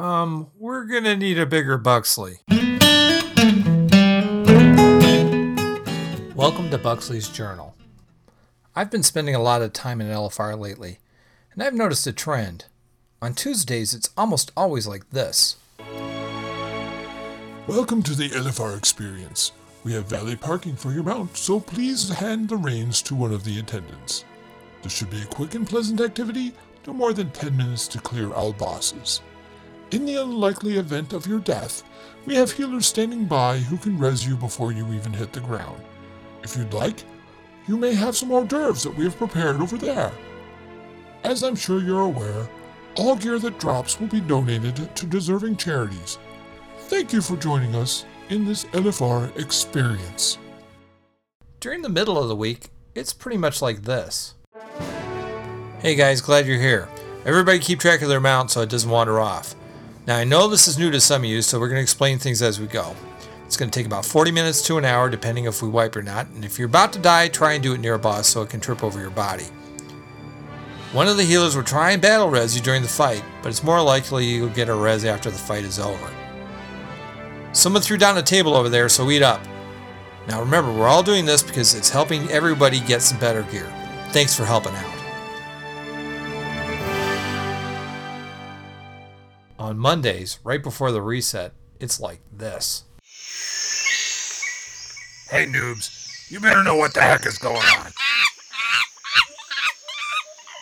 Um, we're gonna need a bigger Buxley. Welcome to Buxley's Journal. I've been spending a lot of time in LFR lately, and I've noticed a trend. On Tuesdays, it's almost always like this. Welcome to the LFR experience. We have valet parking for your mount, so please hand the reins to one of the attendants. This should be a quick and pleasant activity, no more than 10 minutes to clear all bosses. In the unlikely event of your death, we have healers standing by who can res you before you even hit the ground. If you'd like, you may have some hors d'oeuvres that we have prepared over there. As I'm sure you're aware, all gear that drops will be donated to deserving charities. Thank you for joining us in this LFR experience. During the middle of the week, it's pretty much like this. Hey guys, glad you're here. Everybody keep track of their mount so it doesn't wander off. Now I know this is new to some of you, so we're going to explain things as we go. It's going to take about 40 minutes to an hour depending if we wipe or not, and if you're about to die, try and do it near a boss so it can trip over your body. One of the healers will try and battle res you during the fight, but it's more likely you'll get a res after the fight is over. Someone threw down a table over there, so eat up. Now remember, we're all doing this because it's helping everybody get some better gear. Thanks for helping out. On Mondays, right before the reset, it's like this. Hey, noobs, you better know what the heck is going on.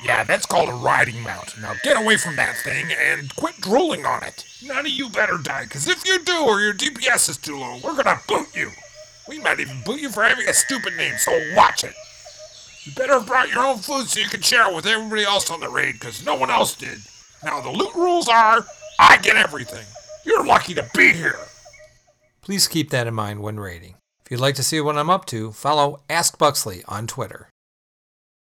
Yeah, that's called a riding mount. Now get away from that thing and quit drooling on it. None of you better die, because if you do or your DPS is too low, we're gonna boot you. We might even boot you for having a stupid name, so watch it. You better have brought your own food so you can share it with everybody else on the raid, because no one else did. Now, the loot rules are I get everything. You're lucky to be here. Please keep that in mind when rating. If you'd like to see what I'm up to, follow Ask Buxley on Twitter.